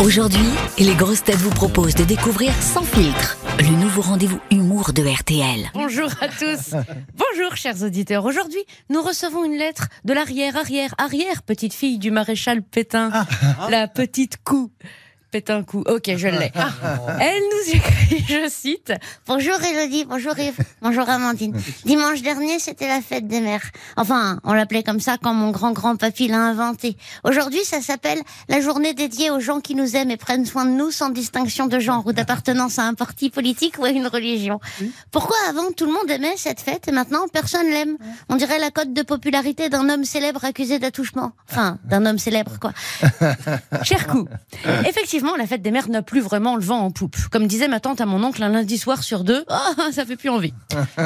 Aujourd'hui, les grosses têtes vous proposent de découvrir Sans filtre, le nouveau rendez-vous humour de RTL. Bonjour à tous. Bonjour chers auditeurs. Aujourd'hui, nous recevons une lettre de l'arrière, arrière, arrière petite fille du maréchal Pétain, la petite Cou. Pétain coup. Ok, je l'ai. Elle nous écrit, je cite. Bonjour Elodie, bonjour Yves, bonjour Amandine. Dimanche dernier, c'était la fête des mères. Enfin, on l'appelait comme ça quand mon grand-grand papy l'a inventé. Aujourd'hui, ça s'appelle la journée dédiée aux gens qui nous aiment et prennent soin de nous sans distinction de genre ou d'appartenance à un parti politique ou à une religion. Pourquoi avant tout le monde aimait cette fête et maintenant personne l'aime? On dirait la cote de popularité d'un homme célèbre accusé d'attouchement. Enfin, d'un homme célèbre, quoi. Cher coup. Effectivement, la fête des mères n'a plus vraiment le vent en poupe. Comme disait ma tante à mon oncle un lundi soir sur deux, ah, ça fait plus envie.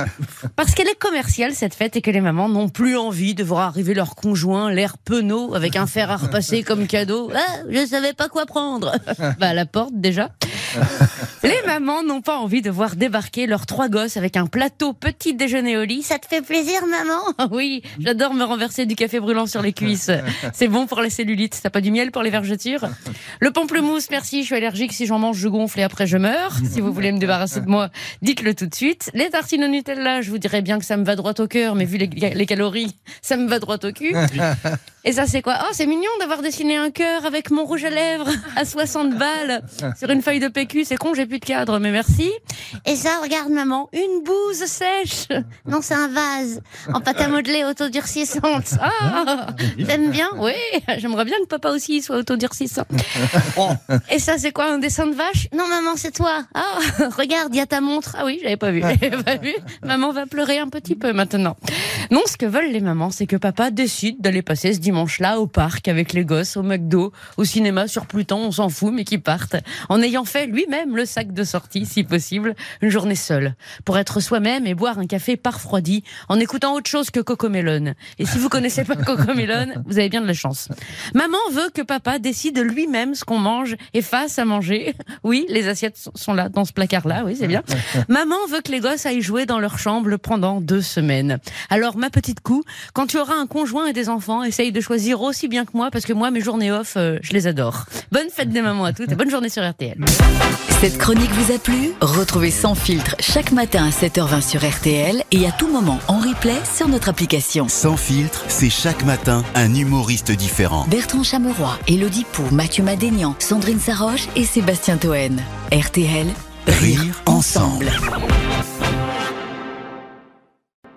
Parce qu'elle est commerciale cette fête et que les mamans n'ont plus envie de voir arriver leur conjoint, l'air penaud, avec un fer à repasser comme cadeau. Ah, je savais pas quoi prendre. bah, à la porte déjà. Les mamans n'ont pas envie de voir débarquer leurs trois gosses avec un plateau petit déjeuner au lit. Ça te fait plaisir, maman? Oui, j'adore me renverser du café brûlant sur les cuisses. C'est bon pour les cellulites. T'as pas du miel pour les vergetures? Le pamplemousse, merci. Je suis allergique. Si j'en mange, je gonfle et après je meurs. Si vous voulez me débarrasser de moi, dites-le tout de suite. Les tartines au Nutella, je vous dirais bien que ça me va droit au cœur, mais vu les, les calories, ça me va droit au cul. Et ça, c'est quoi Oh, c'est mignon d'avoir dessiné un cœur avec mon rouge à lèvres à 60 balles sur une feuille de PQ. C'est con, j'ai plus de cadre, mais merci. Et ça, regarde, maman, Une bouse sèche. non, c'est un vase en pâte à modeler autodurcissante. Ah, t'aimes bien Oui, j'aimerais bien que papa aussi soit autodurcissant. Et ça, c'est quoi un dessin de vache Non, maman, c'est toi. Ah, regarde, il y a ta montre. Ah oui, j'avais pas vu. J'avais pas vu. Maman va pleurer un petit peu maintenant. Non, ce que veulent les mamans, c'est que papa décide d'aller passer ce dimanche-là au parc avec les gosses, au McDo, au cinéma sur Pluton, on s'en fout, mais qu'ils partent. En ayant fait lui-même le sac de sortie, si possible, une journée seule. Pour être soi-même et boire un café parfroidi en écoutant autre chose que Cocomelon. Et si vous connaissez pas Cocomelon, vous avez bien de la chance. Maman veut que papa décide lui-même ce qu'on mange et fasse à manger. Oui, les assiettes sont là, dans ce placard-là, oui, c'est bien. Maman veut que les gosses aillent jouer dans leur chambre pendant deux semaines. Alors, ma petite cou, quand tu auras un conjoint et des enfants, essaye de choisir aussi bien que moi, parce que moi, mes journées off, euh, je les adore. Bonne fête des mamans à toutes et bonne journée sur RTL. Cette chronique vous a plu? Retrouvez Sans filtre chaque matin à 7h20 sur RTL et à tout moment en replay sur notre application. Sans filtre, c'est chaque matin un humoriste différent. Bertrand Chameroy, Elodie Pou, Mathieu Madénian, Sandrine Saroche et Sébastien Toen. RTL, Rire ensemble.